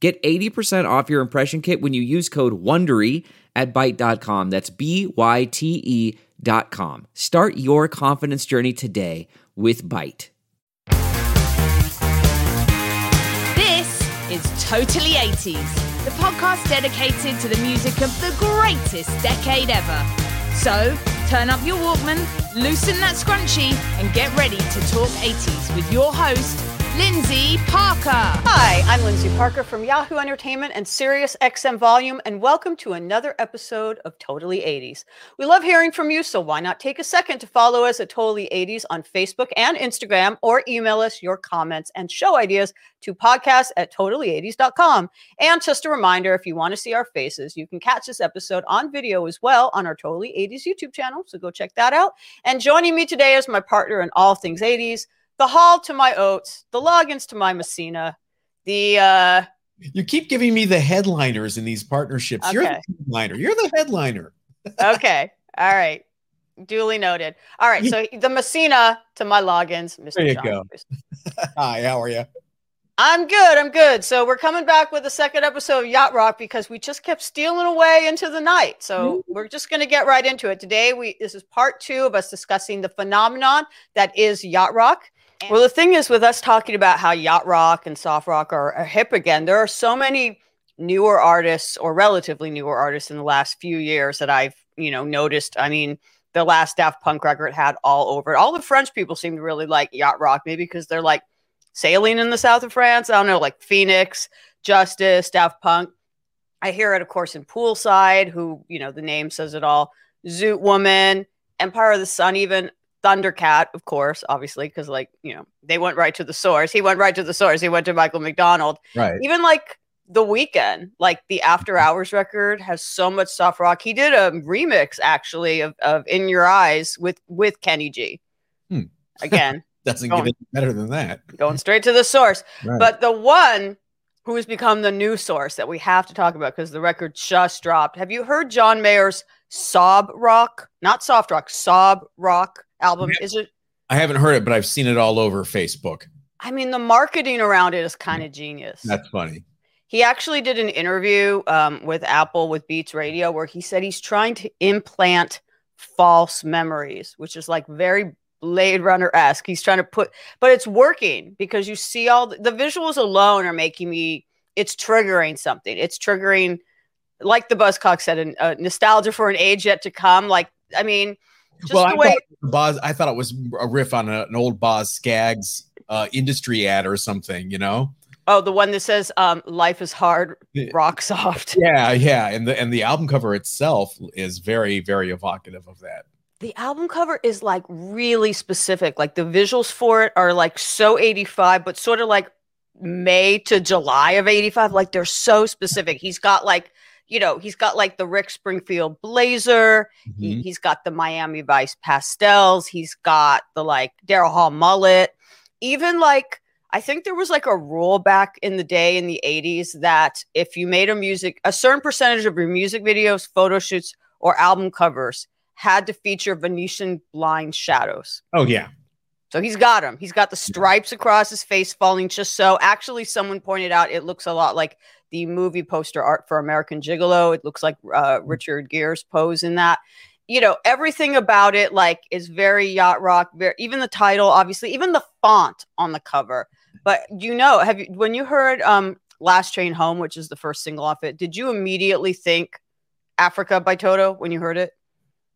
Get 80% off your impression kit when you use code WONDERY at Byte.com. That's B-Y-T-E dot com. Start your confidence journey today with Byte. This is Totally 80s, the podcast dedicated to the music of the greatest decade ever. So, turn up your Walkman, loosen that scrunchie, and get ready to talk 80s with your host, Lyndsey Parker. Hi, I'm Lyndsey Parker from Yahoo Entertainment and Sirius XM Volume, and welcome to another episode of Totally 80s. We love hearing from you, so why not take a second to follow us at Totally 80s on Facebook and Instagram, or email us your comments and show ideas to podcast at totally80s.com. And just a reminder if you want to see our faces, you can catch this episode on video as well on our Totally 80s YouTube channel, so go check that out. And joining me today is my partner in all things 80s the Hall to my Oates, the Loggins to my Messina, the uh You keep giving me the headliners in these partnerships. You're the headliner. You're the headliner. okay. All right. Duly noted. All right. So the Messina to my Loggins, Mr. There you John go. Hi, how are you? I'm good. I'm good. So we're coming back with the second episode of Yacht Rock because we just kept stealing away into the night. So we're just going to get right into it today. We this is part two of us discussing the phenomenon that is yacht rock. Well, the thing is with us talking about how yacht rock and soft rock are, are hip again. There are so many newer artists or relatively newer artists in the last few years that I've you know noticed. I mean. The last Daft Punk record had all over it. All the French people seem to really like yacht rock, maybe because they're like sailing in the south of France. I don't know, like Phoenix, Justice, Daft Punk. I hear it, of course, in Poolside, who, you know, the name says it all. Zoot Woman, Empire of the Sun, even Thundercat, of course, obviously, because, like, you know, they went right to the source. He went right to the source. He went to Michael McDonald. Right. Even like The Weeknd, like the After Hours record has so much soft rock. He did a remix actually of, of In Your Eyes with with Kenny G. Hmm. Again, Doesn't Go get any better than that. going straight to the source. Right. But the one who has become the new source that we have to talk about because the record just dropped. Have you heard John Mayer's Sob Rock? Not soft rock, Sob Rock album. Yeah. Is it? I haven't heard it, but I've seen it all over Facebook. I mean, the marketing around it is kind of genius. That's funny. He actually did an interview um, with Apple with Beats Radio where he said he's trying to implant false memories, which is like very Blade Runner esque. He's trying to put, but it's working because you see all the, the visuals alone are making me. It's triggering something. It's triggering, like the Buzzcock said, a uh, nostalgia for an age yet to come. Like I mean, just well, the I way. thought, Boz, I thought it was a riff on an old Boz Scaggs uh, industry ad or something, you know? Oh, the one that says um, "Life is hard, rock soft." Yeah, yeah. And the and the album cover itself is very, very evocative of that. the album cover is like really specific. Like the visuals for it are like so 85, but sort of like May to July of 85. Like they're so specific. He's got like, you know, he's got like the Rick Springfield blazer. He, Mhm. he's got the Miami Vice pastels. He's got the like Daryl Hall mullet. Even like, I think there was like a rule back in the day in the 80s that if you made a music, a certain percentage of your music videos, photo shoots, or album covers had to feature Venetian blind shadows. Oh yeah. So he's got him. He's got the stripes across his face falling just so. Actually, someone pointed out it looks a lot like the movie poster art for American Gigolo. It looks like uh, Richard Gere's pose in that. You know, everything about it like is very yacht rock. Very, even the title, obviously, even the font on the cover. But you know, have you when you heard um "Last Train Home," which is the first single off it, did you immediately think Africa by Toto when you heard it?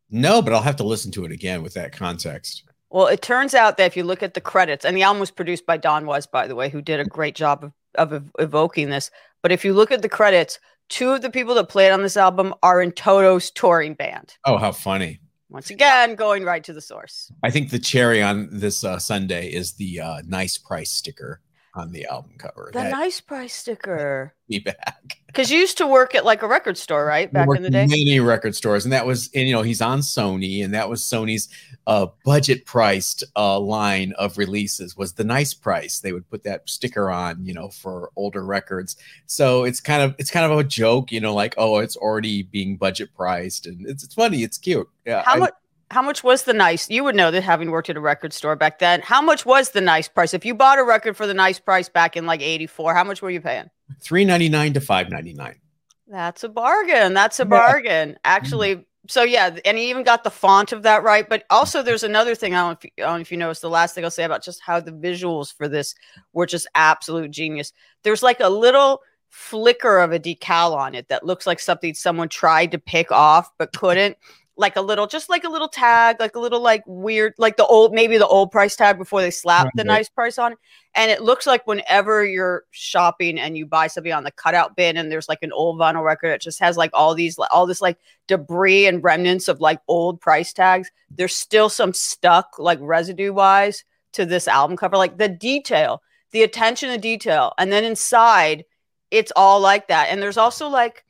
No, but I'll have to listen to it again with that context. Well, it turns out that if you look at the credits, and the album was produced by Don Was, by the way, who did a great job of, of ev- evoking this. But if you look at the credits, two of the people that played on this album are in Toto's touring band. Oh, how funny. Once again, going right to the source. I think the cherry on this uh, Sunday is the uh, nice price sticker. On the album cover. The That nice price sticker. be back. Because you used to work at like a record store, right? Back in the day. many record stores, and that was, and you know, he's on Sony, and that was Sony's uh, budget priced uh, line of releases was the nice price. They would put that sticker on, you know, for older records. So it's kind of it's kind of a joke, you know, like oh, it's already being budget priced, and it's it's funny, it's cute. Yeah, How I- much? How much was the nice? You would know that having worked at a record store back then. How much was the nice price? If you bought a record for the nice price back in like '84, how much were you paying? three ninety nine to five ninety nine. That's a bargain. That's a Yeah. bargain. Actually, so yeah, and he even got the font of that right. But also, there's another thing. I don't if you, I don't know if you noticed. The last thing I'll say about just how the visuals for this were just absolute genius. There's like a little flicker of a decal on it that looks like something someone tried to pick off but couldn't. Like a little, just like a little tag, like a little like weird, like the old, maybe the old price tag before they slapped the nice price on. And it looks like whenever you're shopping and you buy something on the cutout bin and there's like an old vinyl record, it just has like all these, all this like debris and remnants of like old price tags. There's still some stuck like residue wise to this album cover, like the detail, the attention to detail. And then inside, it's all like that. And there's also like,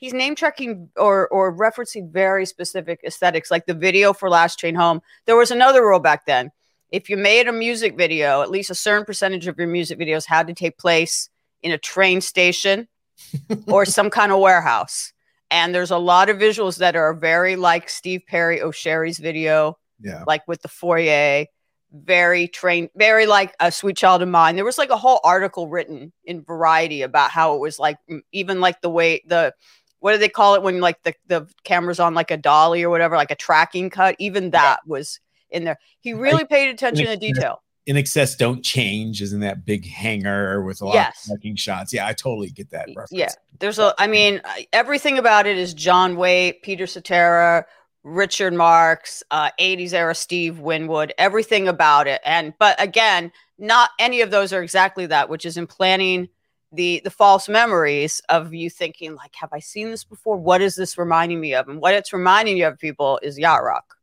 he's name checking or or referencing very specific aesthetics, like the video for Last Train Home. There was another rule back then. If you made a music video, at least a certain percentage of your music videos had to take place in a train station or some kind of warehouse. And there's a lot of visuals that are very like Steve Perry O'Sherry's video, Yeah, like with the foyer, very train, very like a sweet child of mine. There was like a whole article written in Variety about how it was like even like the way the what do they call it when like the the camera's on like a dolly or whatever, like a tracking cut. Even that was in there. He really paid attention to detail. INXS don't change isn't that big hanger with a lot Yes. of parking shots. Yeah, I totally get that reference. Yeah, there's a. I mean, everything about it is John Waite, Peter Cetera, Richard Marx, uh, 80s era Steve Winwood. Everything about it, and but again, not any of those are exactly that, which is implanting the the false memories of you thinking like, have I seen this before? What is this reminding me of? And what it's reminding you of, people, is yacht rock.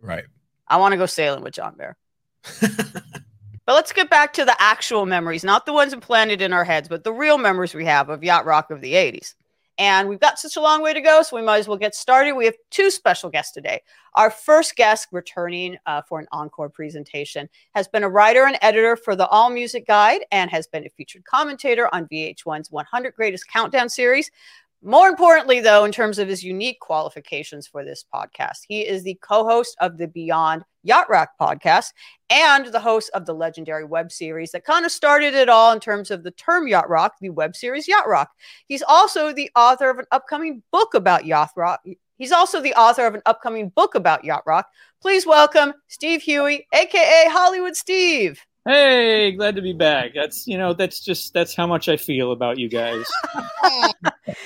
Right. I want to go sailing with John Bear. But let's get back to the actual memories, not the ones implanted in our heads, but the real memories we have of yacht rock of the 80s. And we've got such a long way to go, so we might as well get started. We have two special guests today. Our first guest, returning uh, for an encore presentation, has been a writer and editor for the All Music Guide and has been a featured commentator on VH1's 100 Greatest Countdown series. More importantly, though, in terms of his unique qualifications for this podcast, he is the co host of the Beyond Yacht Rock podcast and the host of the legendary web series that kind of started it all in terms of the term yacht rock, the web series Yacht Rock. He's also the author of an upcoming book about yacht rock. He's also the author of an upcoming book about yacht rock. Please welcome Steve Huey, aka Hollywood Steve. Hey, glad to be back. That's you know, that's just that's how much I feel about you guys. I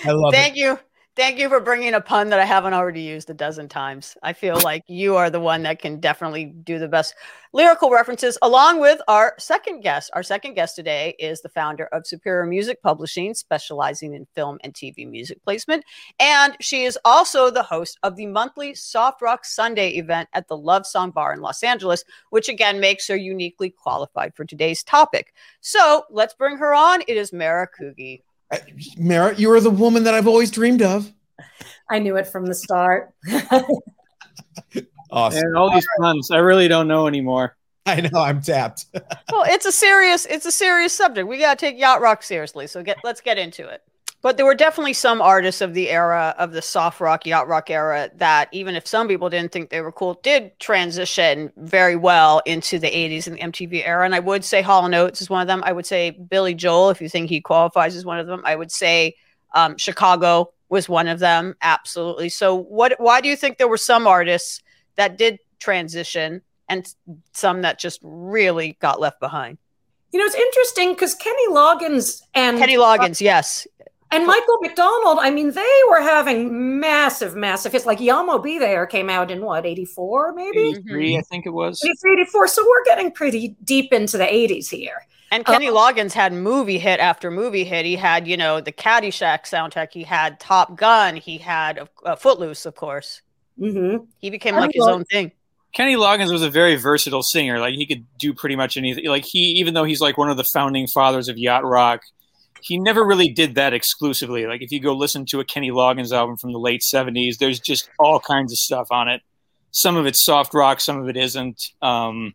love it. Thank you. Thank you for bringing a pun that I haven't already used a dozen times. I feel like you are the one that can definitely do the best lyrical references, along with our second guest. Our second guest today is the founder of Superior Music Publishing, specializing in film and TV music placement. And she is also the host of the monthly Soft Rock Sunday event at the Love Song Bar in Los Angeles, which again makes her uniquely qualified for today's topic. So let's bring her on. It is Mara Kuge. Uh, Mara, you are the woman that I've always dreamed of. I knew it from the start. Awesome. And all these puns, I really don't know anymore. I know I'm tapped. well, it's a serious it's a serious subject. We got to take yacht rock seriously. So get let's get into it. But there were definitely some artists of the era of the soft rock yacht rock era that even if some people didn't think they were cool, did transition very well into the 80s and the MTV era. And I would say Hall Oates is one of them. I would say Billy Joel, if you think he qualifies as one of them. I would say um, Chicago was one of them. Absolutely. So what why do you think there were some artists that did transition and some that just really got left behind. You know, it's interesting because Kenny Loggins and Kenny Loggins, yes. And Michael McDonald, I mean, they were having massive, massive hits. Like Yah Mo B There came out in what, 84 maybe? 83, I think it was. 83, 84. So we're getting pretty deep into the 80s here. And Kenny Loggins had movie hit after movie hit. He had, you know, the Caddyshack soundtrack. He had Top Gun. He had uh, Footloose, of course. Mm-hmm. He became like his own thing. Kenny Loggins was a very versatile singer. Like he could do pretty much anything. Like he, even though he's like one of the founding fathers of yacht rock, he never really did that exclusively. Like if you go listen to a Kenny Loggins album from the late '70s, there's just all kinds of stuff on it. Some of it's soft rock, some of it isn't. Um,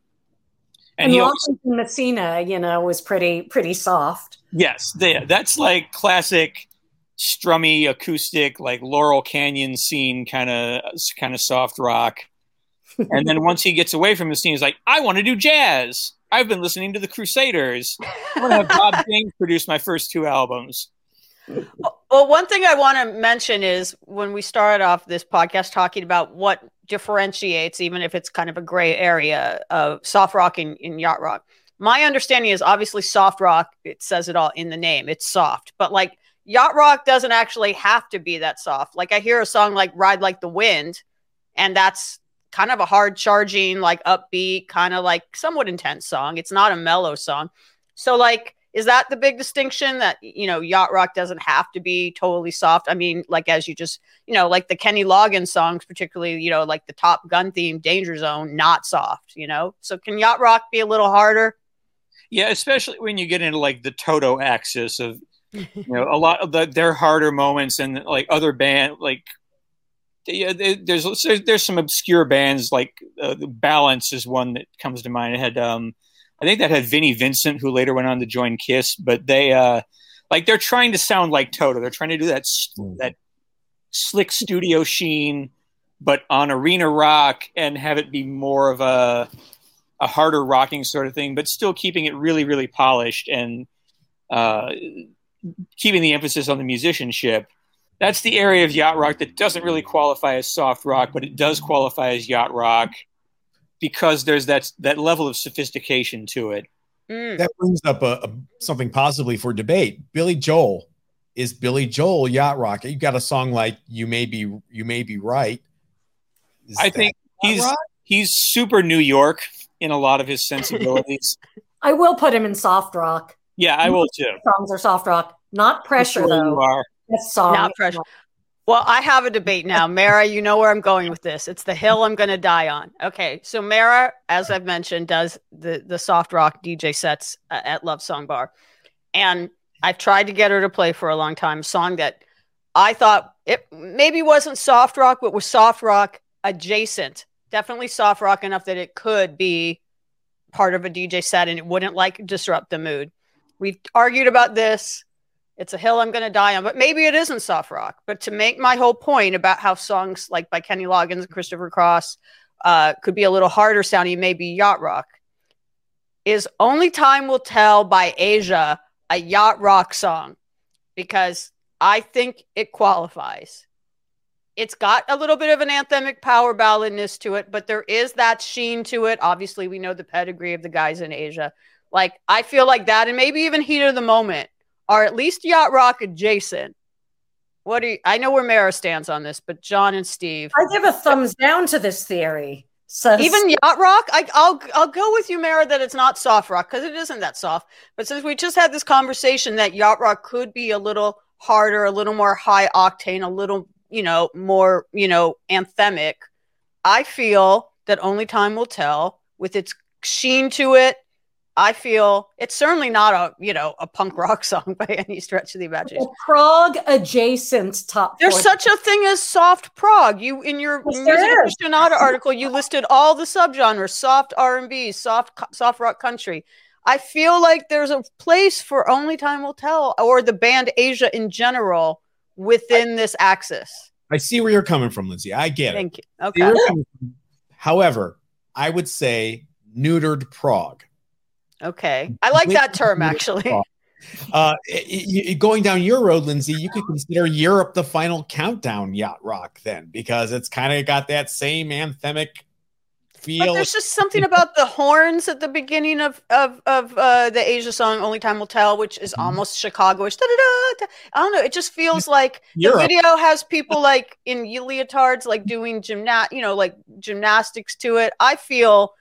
And, and he always, Messina, you know, was pretty pretty soft. yes, they, that's like classic strummy acoustic, like Laurel Canyon scene kind of kind of soft rock. and then once he gets away from the scene, he's like, I want to do jazz. I've been listening to the Crusaders. I'm gonna have Bob James produce my first two albums. Well, one thing I want to mention is when we started off this podcast talking about what differentiates, even if it's kind of a gray area of soft rock and, and yacht rock. My understanding is obviously soft rock, it says it all in the name, it's soft, but like yacht rock doesn't actually have to be that soft. Like I hear a song like Ride Like the Wind, and that's kind of a hard charging, like upbeat, kind of like somewhat intense song. It's not a mellow song. So, like, is that the big distinction that you know yacht rock doesn't have to be totally soft i mean like as you just you know like the kenny loggins songs particularly you know like the top gun theme danger zone not soft you know so can yacht rock be a little harder Yeah, especially when you get into like the Toto axis of you know a lot of the their harder moments and like other band like yeah, there's there's, some obscure bands like uh, Balance is one that comes to mind. It had um I think that had Vinnie Vincent who later went on to join Kiss, but they uh like they're trying to sound like Toto. They're trying to do that s- that slick studio sheen, but on arena rock and have it be more of a a harder rocking sort of thing, but still keeping it really, really polished and uh, keeping the emphasis on the musicianship. That's the area of yacht rock that doesn't really qualify as soft rock, but it does qualify as yacht rock because there's that that level of sophistication to it. Mm. That brings up a, a something possibly for debate. Billy Joel is Billy Joel yacht rock. You've got a song like "You May Be You May Be Right." Is I think he's rock? he's super New York in a lot of his sensibilities. I will put him in soft rock. yeah, I will too. Songs are soft rock, not pressure Where you though. are. That's. Not pressure. Well, I have a debate now. Mara, you know where I'm going with this. It's the hill I'm going to die on. Okay. So, Mara, as I've mentioned, does the, the soft rock DJ sets uh, at Love Song Bar. And I've tried to get her to play for a long time a song that I thought it maybe wasn't soft rock, but was soft rock adjacent. Definitely soft rock enough that it could be part of a DJ set and it wouldn't like disrupt the mood. We've argued about this. It's a hill I'm going to die on, but maybe it isn't soft rock. But to make my whole point about how songs like by Kenny Loggins and Christopher Cross uh, could be a little harder sounding, maybe yacht rock, is Only Time Will Tell by Asia a yacht rock song? Because I think it qualifies. It's got a little bit of an anthemic power balladness to it, but there is that sheen to it. Obviously, we know the pedigree of the guys in Asia. Like, I feel like that, and maybe even Heat of the Moment are at least yacht rock adjacent. What do you, I know where Mara stands on this, but John and Steve, I give a thumbs down to this theory. So even yacht rock, I, I'll I'll go with you, Mara, that it's not soft rock because it isn't that soft. But since we just had this conversation that yacht rock could be a little harder, a little more high octane, a little you know more you know anthemic, I feel that only time will tell with its sheen to it. I feel it's certainly not a you know a punk rock song by any stretch of the imagination. a prog adjacent top. There's four- such a thing as soft prog. You in your Yes, music aficionado article, you listed all the subgenres: soft R and B, soft soft rock country. I feel like there's a place for Only Time Will Tell or the band Asia in general within this axis. I see where you're coming from, Lyndsey. I get it. Thank you. Okay. where you're coming from. However, I would say neutered prog. Okay. I like that term actually. Uh, going down your road, Lyndsey, you could consider Europe the final countdown yacht rock then, because it's kind of got that same anthemic But feel. there's just something about the horns at the beginning of of of uh, the Asia song "Only Time Will Tell," which is Mhm. almost Chicagoish. Da-da-da, da. I don't know. It just feels like the video has people like in leotards, like doing gymna, you know, like gymnastics to it. I feel,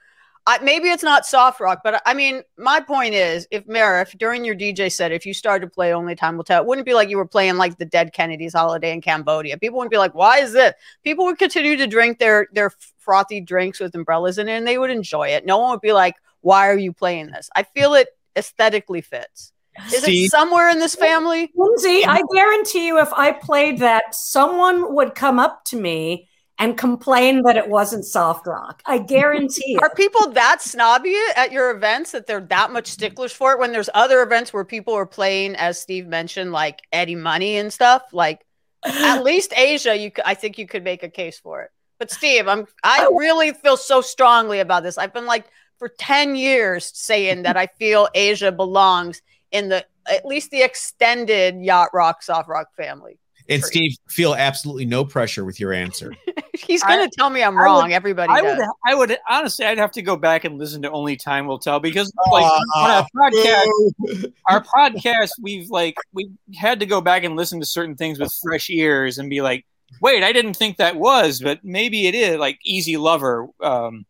I, maybe it's not soft rock, but I mean, my point is, if Mara, during your DJ set, if you started to play Only Time Will Tell, it wouldn't be like you were playing like the Dead Kennedys Holiday in Cambodia. People wouldn't be like, "Why is this?" People would continue to drink their their frothy drinks with umbrellas in it, and they would enjoy it. No one would be like, "Why are you playing this?" I feel it aesthetically fits. Is See? it somewhere in this family? Lyndsey, I guarantee you, if I played that, someone would come up to me and complain that it wasn't soft rock. I guarantee Are people that snobby at your events that they're that much sticklers for it when there's other events where people are playing, as Steve mentioned, like Eddie Money and stuff? Like at least Asia, you I think you could make a case for it. But Steve, I'm I oh. really feel so strongly about this. I've been like for 10 years saying that I feel Asia belongs in the at least the extended yacht rock soft rock family. And Steve, feel absolutely no pressure with your answer. He's gonna tell me I'm I would- wrong. Everybody I does. would, I would honestly, I'd have to go back and listen to Only Time Will Tell because like on Ah, our podcast, our podcast, we've like we had to go back and listen to certain things with fresh ears and be like, wait, I didn't think that was, but maybe it is. Like Easy Lover um,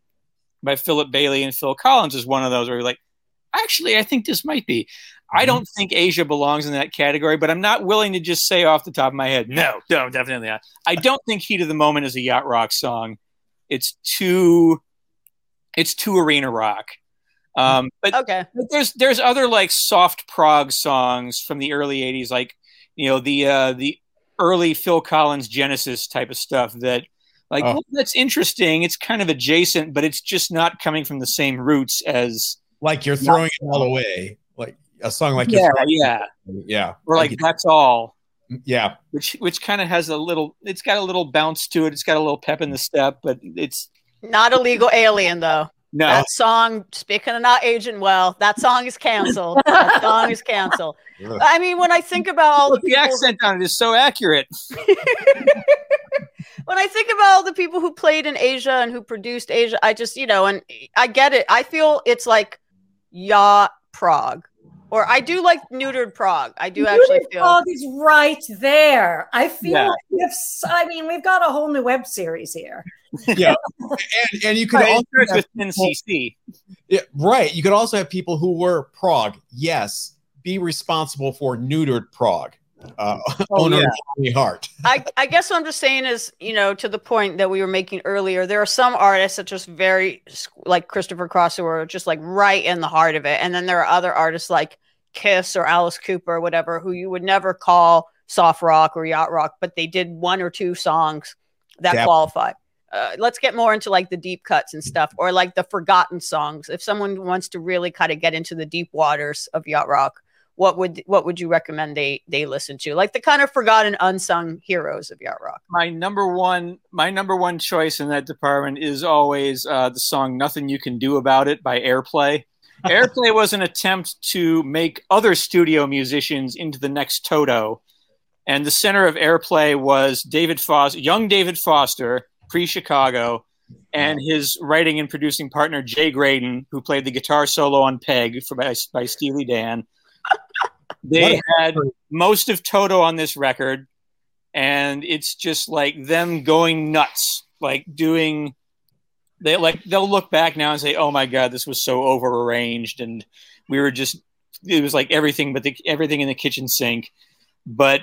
by Philip Bailey and Phil Collins is one of those where you're like, actually, I think this might be. I don't think Asia belongs in that category, but I'm not willing to just say off the top of my head, no, no, definitely not. I don't think Heat of the Moment is a yacht rock song. It's too, it's too arena rock. Um, but okay. but there's there's other like soft prog songs from the early 80s like you know the uh the early Phil Collins Genesis type of stuff that like Oh. well, that's interesting it's kind of adjacent but it's just not coming from the same roots as like you're throwing it all away. Like a song like yeah you're yeah yeah. or like that's all yeah. which which kind of has a little it's got a little bounce to it it's got a little pep in the step but it's Not illegal alien though. no That song, speaking of not aging well, that song is canceled. that song is canceled. Ugh. I mean, when I think about all oh, the the people, accent on it is so accurate when I think about all the people who played in Asia and who produced Asia, I just, you know, and I get it. I feel it's like yacht prog, or I do like neutered prog. I do actually feel. Dog is right there. I feel Yeah. like we have, s- I mean, we've got a whole new web series here. Yeah. and, and you could also starts have with NCC Yeah, right. You could also have people who were prog. Yes, be responsible for neutered Prague. Uh, Oh, owner yeah. Johnny Hart. I, I guess what I'm just saying is, you know, to the point that we were making earlier, there are some artists that just very like Christopher Cross who are just like right in the heart of it. And then there are other artists like Kiss or Alice Cooper or whatever who you would never call soft rock or yacht rock, but they did one or two songs that Dap- qualify. Uh, let's get more into like the deep cuts and stuff or like the forgotten songs. If someone wants to really kind of get into the deep waters of yacht rock, what would what would you recommend they they listen to? Like the kind of forgotten unsung heroes of yacht rock. my number one my number one choice in that department is always uh, the song "Nothing You Can Do About It" by Airplay. Airplay was an attempt to make other studio musicians into the next Toto, and the center of Airplay was David Foster, young David Foster, pre-Chicago, and his writing and producing partner Jay Graydon, who played the guitar solo on "Peg" for by, by Steely Dan. They had most of Toto on this record and it's just like them going nuts like doing they like they'll look back now and say oh my god this was so over arranged and we were just it was like everything but the everything in the kitchen sink. But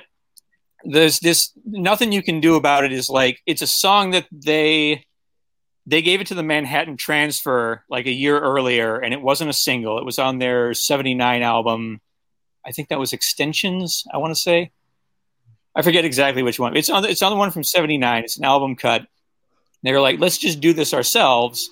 there's this nothing you can do about it is like it's a song that they they gave it to the Manhattan Transfer like a year earlier and it wasn't a single. It was on their 79 album I think that was Extensions I want to say I forget exactly which one. It's on. It's on the one from '79. It's an album cut. They were like, let's just do this ourselves.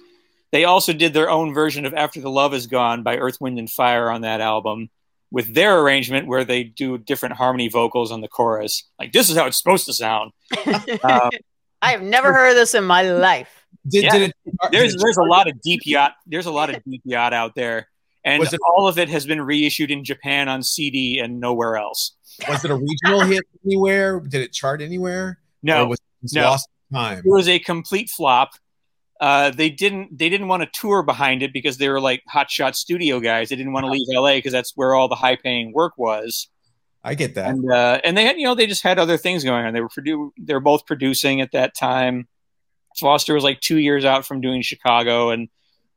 They also did their own version of "After the Love Is Gone" by Earth, Wind, and Fire on that album, with their arrangement where they do different harmony vocals on the chorus. Like this is how it's supposed to sound. Uh, I have never heard of this in my life. Did, Yeah. did it, there's there's a lot of deep yacht. There's a lot of deep yacht out there, and Was it- all of it has been reissued in Japan on CD and nowhere else. was it a regional hit anywhere? Did it chart anywhere? No, Or was it no. lost time? it was a complete flop. Uh, they didn't they didn't want to tour behind it because they were like hotshot studio guys. They didn't want to leave LA because that's where all the high paying work was. I get that. And uh, and they had you know they just had other things going on. They were produ- they were both producing at that time. Foster was like two years out from doing Chicago, and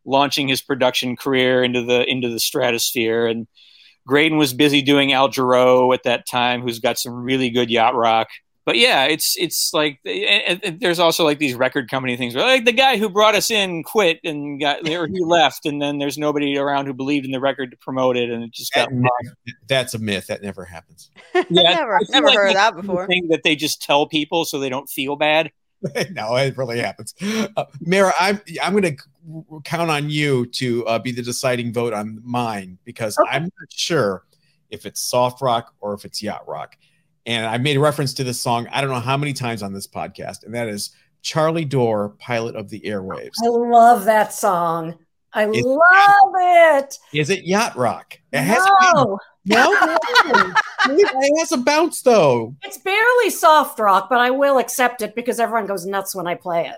launching his production career into the into the stratosphere. And Graydon was busy doing Al Jarreau at that time, who's got some really good yacht rock. But yeah, it's it's like and, and there's also like these record company things where like the guy who brought us in quit and got or he left, and then there's nobody around who believed in the record to promote it, and it just got That- that's a myth. That never happens. Yeah, never, I feel never like heard of that before. Thing that they just tell people so they don't feel bad. no, it really happens. Uh, Mara, I'm I'm going to count on you to uh, be the deciding vote on mine because Okay. I'm not sure if it's soft rock or if it's yacht rock. And I made reference to this song I don't know how many times on this podcast, and that is Charlie Dore, Pilot of the Airwaves. I love that song. I It's- love it. Is it yacht rock? It has No, no. it has a bounce though. it's barely soft rock, but I will accept it because everyone goes nuts when I play it.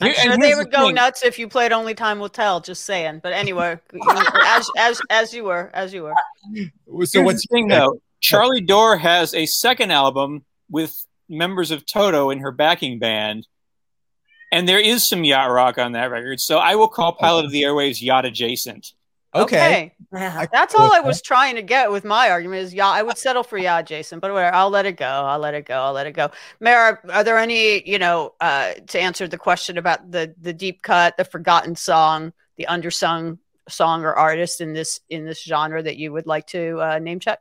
I'm sure they would the go thing. nuts if you played Only Time Will Tell. Just saying. But anyway, as as as you were, as you were. So Here's what's the thing though? Charlie Dore has a second album with members of Toto in her backing band, and there is some yacht rock on that record. So I will call Pilot of the Airwaves yacht adjacent. Okay? Yeah. That's all I was trying to get with my argument is yeah, I would settle for yeah, Jason, but whatever. I'll let it go. I'll let it go. I'll let it go. Mara, are there any, you know, uh, to answer the question about the the deep cut, the forgotten song, the undersung song or artist in this in this genre that you would like to uh, name check?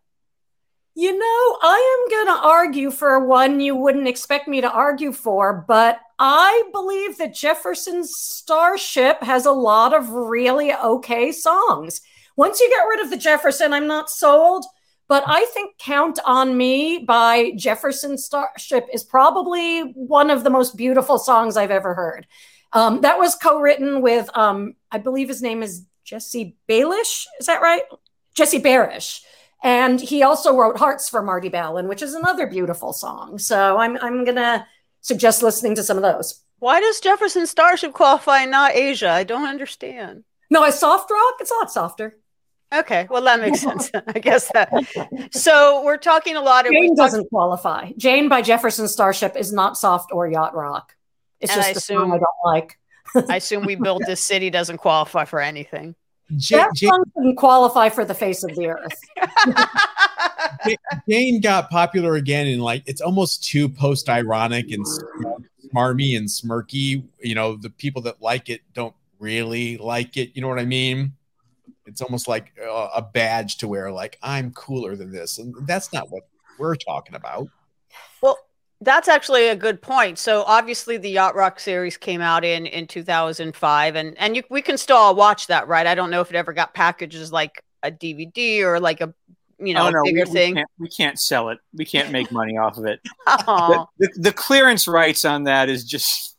You know, I am going to argue for one you wouldn't expect me to argue for, but I believe that Jefferson's Starship has a lot of really okay songs. Once you get rid of the Jefferson, I'm not sold, but I think Count on Me by Jefferson Starship is probably one of the most beautiful songs I've ever heard. Um, that was co written with, um, I believe his name is Jesse Barish. Is that right? Jesse Barish. And he also wrote Hearts for Marty Balin, which is another beautiful song. So I'm I'm gonna suggest listening to some of those. Why does Jefferson Starship qualify and not Asia? I don't understand. No, I soft rock. It's a lot softer. Okay, well that makes sense. I guess that. So we're talking a lot of. Jane doesn't qualify. Jane by Jefferson Starship is not soft or yacht rock. It's And just I a song I don't like. I assume we built this city doesn't qualify for anything. Ja- That Ja- song didn't qualify for the face of the earth. Jane got popular again and like it's almost too post ironic and smarmy and smirky. You know, the people that like it don't really like it. You know what I mean? It's almost like uh, a badge to wear, like I'm cooler than this, and that's not what we're talking about. Well, that's actually a good point. So obviously the Yacht Rock series came out in in 2005 and and you, we can still all watch that, right? I don't know if it ever got packaged as like a DVD or like a you know, oh no, bigger we, we thing. can't, we can't sell it. We can't make money off of it. The, the, the clearance rights on that is just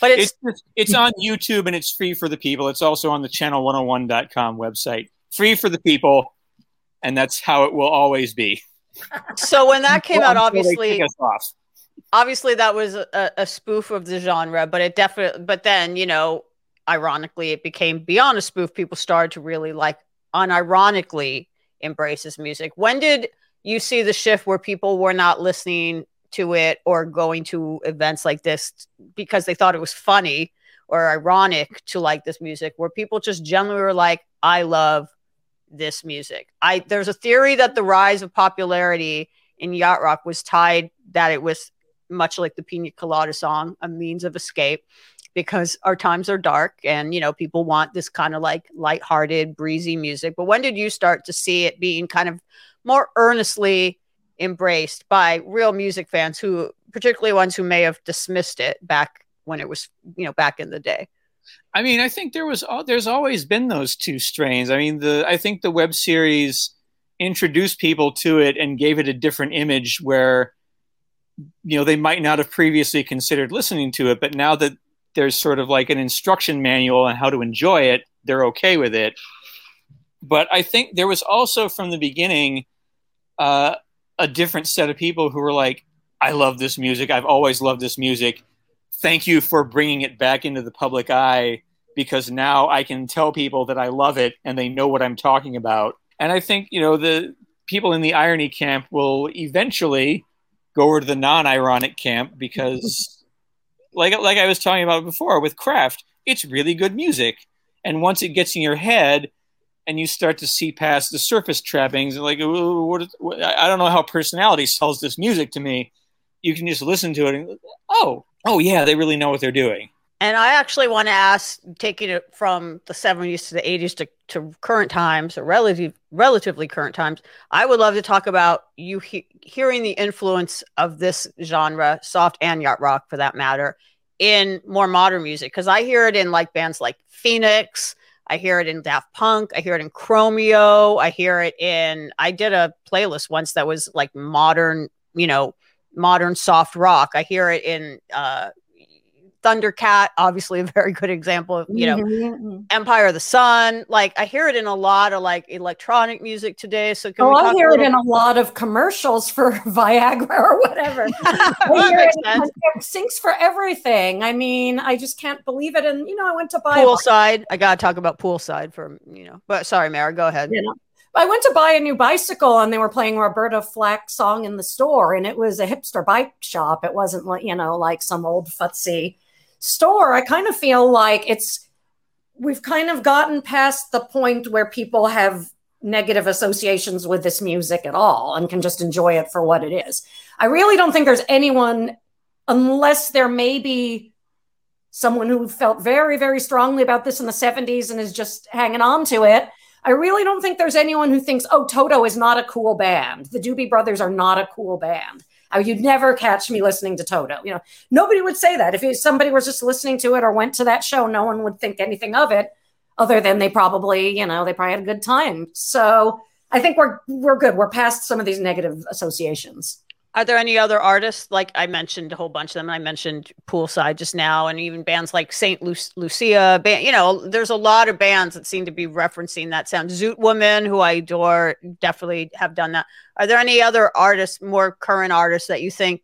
but it's, it's just, it's on YouTube and it's free for the people. It's also on the channel101.com website. Free for the people, and that's how it will always be. So when that came out, Well, they obviously kick us off. obviously that was a, a spoof of the genre, but it definitely but then, you know, ironically it became beyond a spoof. People started to really like unironically embrace this music. When did you see the shift where people were not listening to it or going to events like this because they thought it was funny or ironic to like this music, where people just generally were like, I love this music. I there's a theory that the rise of popularity in yacht rock was tied that it was much like the Pina Colada song, a means of escape, because our times are dark and you know people want this kind of like lighthearted, breezy music. But when did you start to see it being kind of more earnestly embraced by real music fans who particularly ones who may have dismissed it back when it was, you know, back in the day? I mean, I think there was there's always been those two strains. I mean, the I think the web series introduced people to it and gave it a different image where you know they might not have previously considered listening to it, but now that there's sort of like an instruction manual on how to enjoy it, they're okay with it. But I think there was also from the beginning uh, a different set of people who were like, "I love this music. I've always loved this music." Thank you for bringing it back into the public eye because now I can tell people that I love it and they know what I'm talking about. And I think, you know, the people in the irony camp will eventually go over to the non-ironic camp because like like I was talking about before with craft, it's really good music. And once it gets in your head, and you start to see past the surface trappings, and like what, what, I don't know how personality sells this music to me. You can just listen to it and oh, oh yeah, they really know what they're doing. And I actually want to ask, taking it from the 70s to the 80s to, to current times, or relative, relatively current times, I would love to talk about you he- hearing the influence of this genre, soft and yacht rock for that matter, in more modern music. Because I hear it in like bands like Phoenix, I hear it in Daft Punk, I hear it in Chromeo, I hear it in, I did a playlist once that was like modern, you know, modern soft rock. I hear it in, uh, Thundercat, obviously a very good example of, you know, mm-hmm. Empire of the Sun. Like I hear it in a lot of like electronic music today. So can oh, I hear it in a lot of commercials for Viagra or whatever. I hear it, it syncs for everything. I mean, I just can't believe it. And you know, I went to buy poolside. I gotta talk about poolside for you know, but sorry, Mary, go ahead. You know, I went to buy a new bicycle and they were playing Roberta Flack song in the store and it was a hipster bike shop. It wasn't like, you know, like some old futzy store, I kind of feel like it's we've kind of gotten past the point where people have negative associations with this music at all and can just enjoy it for what it is. I really don't think there's anyone, unless there may be someone who felt very, very strongly about this in the 70s and is just hanging on to it. I really don't think there's anyone who thinks, oh, Toto is not a cool band. The Doobie Brothers are not a cool band. Oh, you'd never catch me listening to Toto. You know, nobody would say that. If somebody was just listening to it or went to that show, no one would think anything of it other than they probably, you know, they probably had a good time. So I think we're we're good. We're past some of these negative associations. Are there any other artists? Like I mentioned a whole bunch of them. I mentioned Poolside just now, and even bands like Saint Lu- Lucia. Band, you know, there's a lot of bands that seem to be referencing that sound. Zoot Woman, who I adore, definitely have done that. Are there any other artists, more current artists, that you think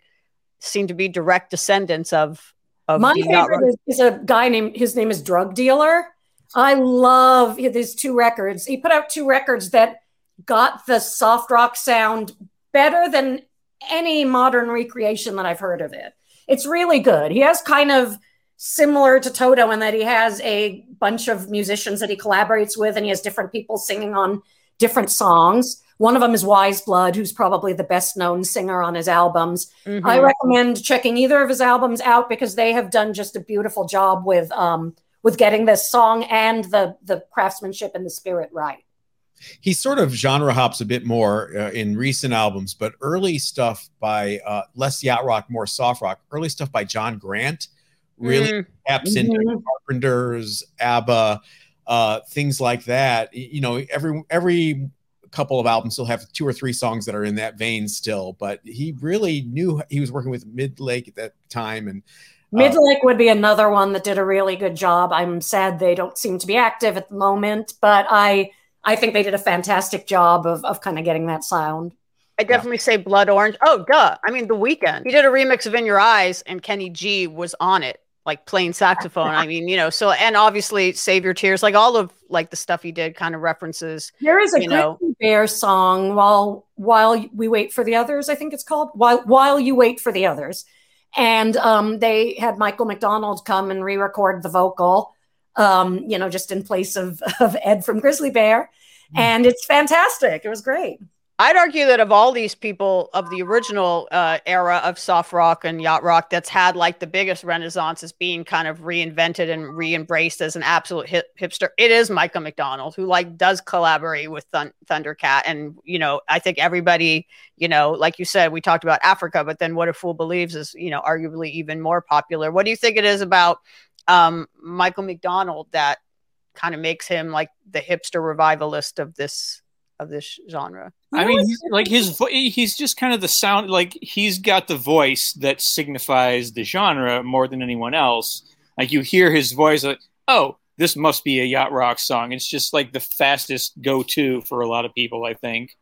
seem to be direct descendants of? of My favorite is, is a guy named his name is Drug Dealer. I love these two records. He put out two records that got the soft rock sound better than any modern recreation that I've heard of it. It's really good. He has kind of similar to Toto in that he has a bunch of musicians that he collaborates with and he has different people singing on different songs. One of them is Weyes Blood, who's probably the best known singer on his albums. Mm-hmm. I recommend checking either of his albums out because they have done just a beautiful job with um, with getting this song and the the craftsmanship and the spirit right he sort of genre hops a bit more uh, in recent albums, but early stuff by uh, less yacht rock, more soft rock. Early stuff by John Grant really mm. taps mm-hmm. into Carpenters, ABBA, uh, things like that. You know, every every couple of albums still have two or three songs that are in that vein still, but he really knew he was working with Midlake at that time and. Uh, Midlake would be another one that did a really good job. I'm sad they don't seem to be active at the moment, but I I think they did a fantastic job of, of kind of getting that sound. I definitely yeah. say Blood Orange. Oh, duh. I mean, The Weeknd. He did a remix of In Your Eyes, and Kenny G was on it, like playing saxophone. I mean, you know, so and obviously Save Your Tears, like all of like the stuff he did, kind of references. There is a Grizzly Bear song while while we wait for the others. I think it's called while while you wait for the others, and um, they had Michael McDonald come and re-record the vocal um, you know, just in place of, of Ed from Grizzly Bear. Hmm. And it's fantastic. It was great. I'd argue that of all these people of the original uh, era of soft rock and yacht rock, that's had like the biggest renaissance is being kind of reinvented and re-embraced as an absolute hip- hipster. It is Michael McDonald who like does collaborate with Thun- Thundercat, and you know I think everybody, you know, like you said, we talked about Africa, but then what a fool believes is you know arguably even more popular. What do you think it is about um, Michael McDonald that kind of makes him like the hipster revivalist of this of this genre. I mean, he's, like his vo- he's just kind of the sound like he's got the voice that signifies the genre more than anyone else. Like you hear his voice, like oh, this must be a yacht rock song. It's just like the fastest go to for a lot of people, I think.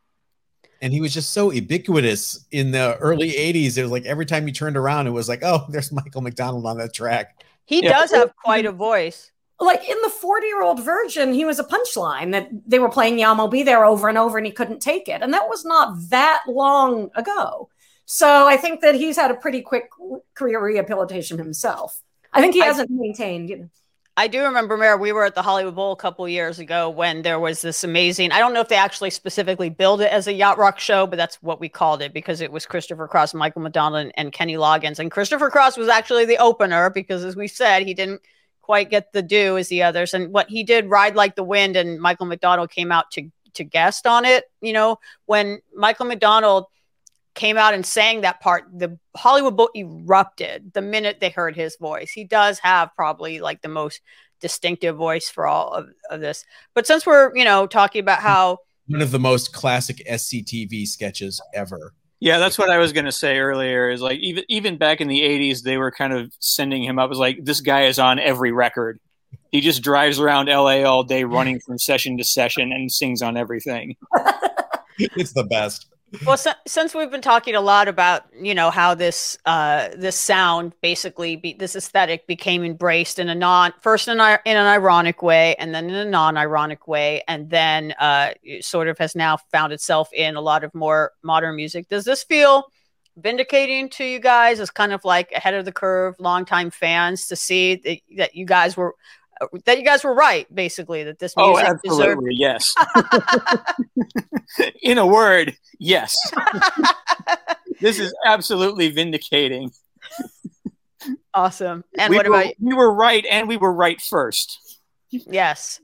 And he was just so ubiquitous in the early '80s. It was like every time you turned around, it was like, oh, there's Michael McDonald on that track. He yeah. does have quite a voice. Like in the 40 year old version, he was a punchline that they were playing Yah Mo B There over and over and he couldn't take it. And that was not that long ago. So I think that he's had a pretty quick career rehabilitation himself. I think he hasn't I, maintained, you know. I do remember, Mayor, we were at the Hollywood Bowl a couple years ago when there was this amazing. I don't know if they actually specifically billed it as a yacht rock show, but that's what we called it because it was Christopher Cross, Michael McDonald, and, and Kenny Loggins. And Christopher Cross was actually the opener because, as we said, he didn't quite get the due as the others. And what he did, "Ride Like the Wind," and Michael McDonald came out to to guest on it. You know, when Michael McDonald came out and sang that part, the Hollywood Bowl erupted the minute they heard his voice. He does have probably like the most distinctive voice for all of, of this. But since we're, you know, talking about how one of the most classic SCTV sketches ever. Yeah, that's what I was going to say earlier. Is like even even back in the '80s, they were kind of sending him up as like this guy is on every record. He just drives around LA all day, running from session to session, and sings on everything. it's the best well, so, since we've been talking a lot about you know how this uh, this sound basically be, this aesthetic became embraced in a non first in, a, in an ironic way and then in a non-ironic way and then uh, sort of has now found itself in a lot of more modern music. Does this feel vindicating to you guys as kind of like ahead of the curve, longtime fans to see that, that you guys were that you guys were right, basically, that this oh, music oh, absolutely, deserved- yes. In a word, yes. this is absolutely vindicating. Awesome. And we what were, about we were right, and we were right first. Yes.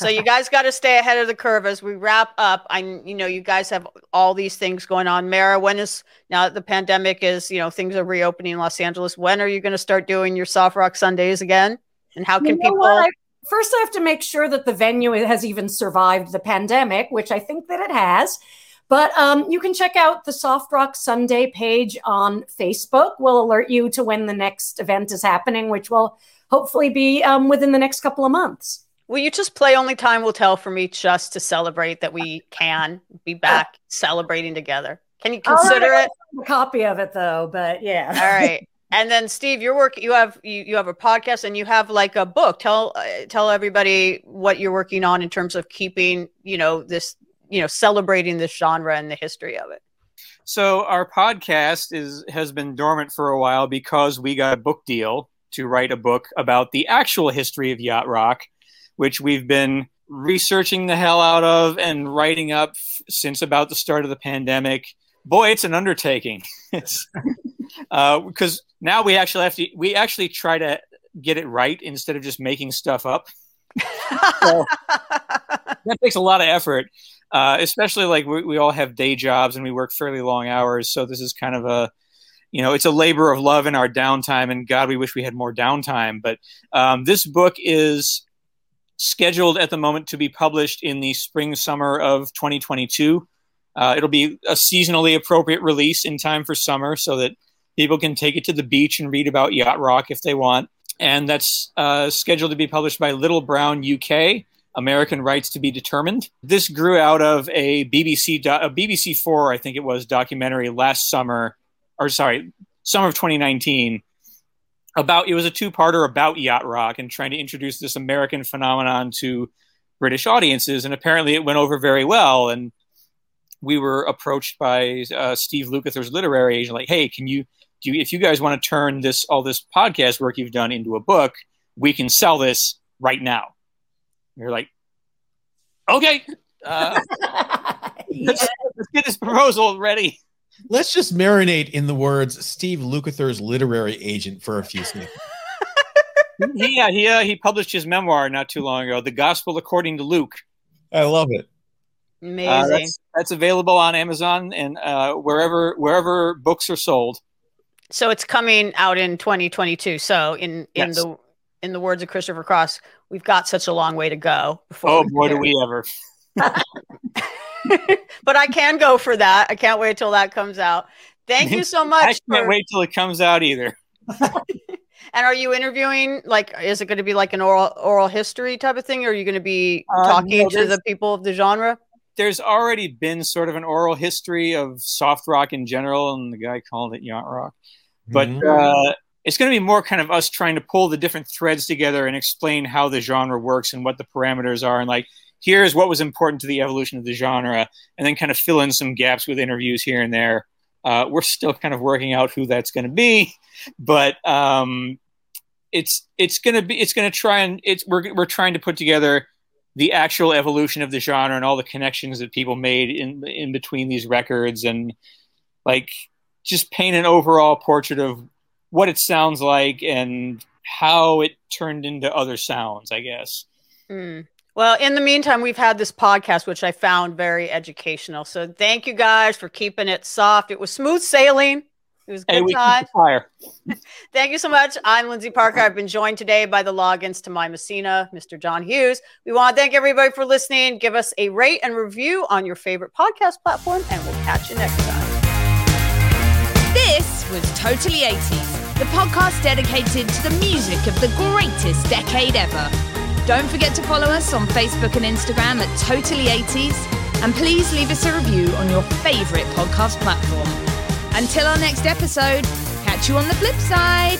So you guys got to stay ahead of the curve as we wrap up. I, you know, you guys have all these things going on. Mara, when is now that the pandemic is, you know, things are reopening in Los Angeles? When are you going to start doing your soft rock Sundays again? And how can you know people? I, first, I have to make sure that the venue has even survived the pandemic, which I think that it has. But um, you can check out the Soft Rock Sunday page on Facebook. We'll alert you to when the next event is happening, which will hopefully be um, within the next couple of months. Will you just play Only Time Will Tell for me just to celebrate that we can be back celebrating together? Can you consider right, it? A copy of it though, but yeah. All right. And then Steve, your work you have you, you have a podcast and you have like a book. Tell uh, tell everybody what you're working on in terms of keeping, you know, this, you know, celebrating this genre and the history of it. So our podcast is has been dormant for a while because we got a book deal to write a book about the actual history of yacht rock, which we've been researching the hell out of and writing up since about the start of the pandemic. Boy, it's an undertaking. Because uh, now we actually have to we actually try to get it right instead of just making stuff up. so, that takes a lot of effort, uh, especially like we, we all have day jobs and we work fairly long hours. So this is kind of a you know it's a labor of love in our downtime and god we wish we had more downtime but um, this book is scheduled at the moment to be published in the spring summer of 2022 uh, it'll be a seasonally appropriate release in time for summer so that People can take it to the beach and read about yacht rock if they want. And that's uh, scheduled to be published by Little Brown UK. American Rights to be Determined. This grew out of a BBC, do- a BBC Four, I think it was, documentary last summer, or sorry, summer of 2019. About it was a two-parter about yacht rock and trying to introduce this American phenomenon to British audiences, and apparently it went over very well. And we were approached by uh, Steve Lukather's literary agent, like, "Hey, can you you, if you guys want to turn this all this podcast work you've done into a book, we can sell this right now. And you're like, okay, uh, let's, let's get this proposal ready. Let's just marinate in the words Steve Lukather's literary agent for a few seconds. yeah, he uh, he published his memoir not too long ago, "The Gospel According to Luke." I love it. Amazing. Uh, that's, that's, available on Amazon and uh, wherever wherever books are sold. So it's coming out in 2022. So in in yes. the in the words of Christopher Cross, we've got such a long way to go. oh boy, do we ever! but I can go for that. I can't wait till that comes out. Thank you so much. I can't for... wait till it comes out either. and are you interviewing? Like, is it going to be like an oral oral history type of thing, or are you going to be um, talking no, to the people of the genre? There's already been sort of an oral history of soft rock in general, and the guy called it yacht rock. But mm-hmm. uh, it's going to be more kind of us trying to pull the different threads together and explain how the genre works and what the parameters are, and like here's what was important to the evolution of the genre, and then kind of fill in some gaps with interviews here and there. Uh, we're still kind of working out who that's going to be, but um, it's it's gonna be it's gonna try and it's we're we're trying to put together the actual evolution of the genre and all the connections that people made in in between these records and like just paint an overall portrait of what it sounds like and how it turned into other sounds i guess Mm. Well, in the meantime, we've had this podcast, which I found very educational. So thank you guys for keeping it soft. It was smooth sailing. It was hey good we time. fire Thank you so much. I'm Lyndsey Parker. I've been joined today by the Loggins to my Messina, Mr. John Hughes. We want to thank everybody for listening. Give us a rate and review on your favorite podcast platform, and we'll catch you next time. Was Totally 80s, the podcast dedicated to the music of the greatest decade ever. Don't forget to follow us on Facebook and Instagram at Totally 80s, and please leave us a review on your favorite podcast platform. Until our next episode, catch you on the flip side.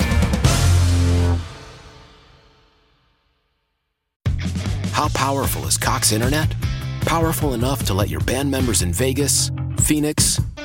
How powerful is Cox Internet? Powerful enough to let your band members in Vegas, Phoenix,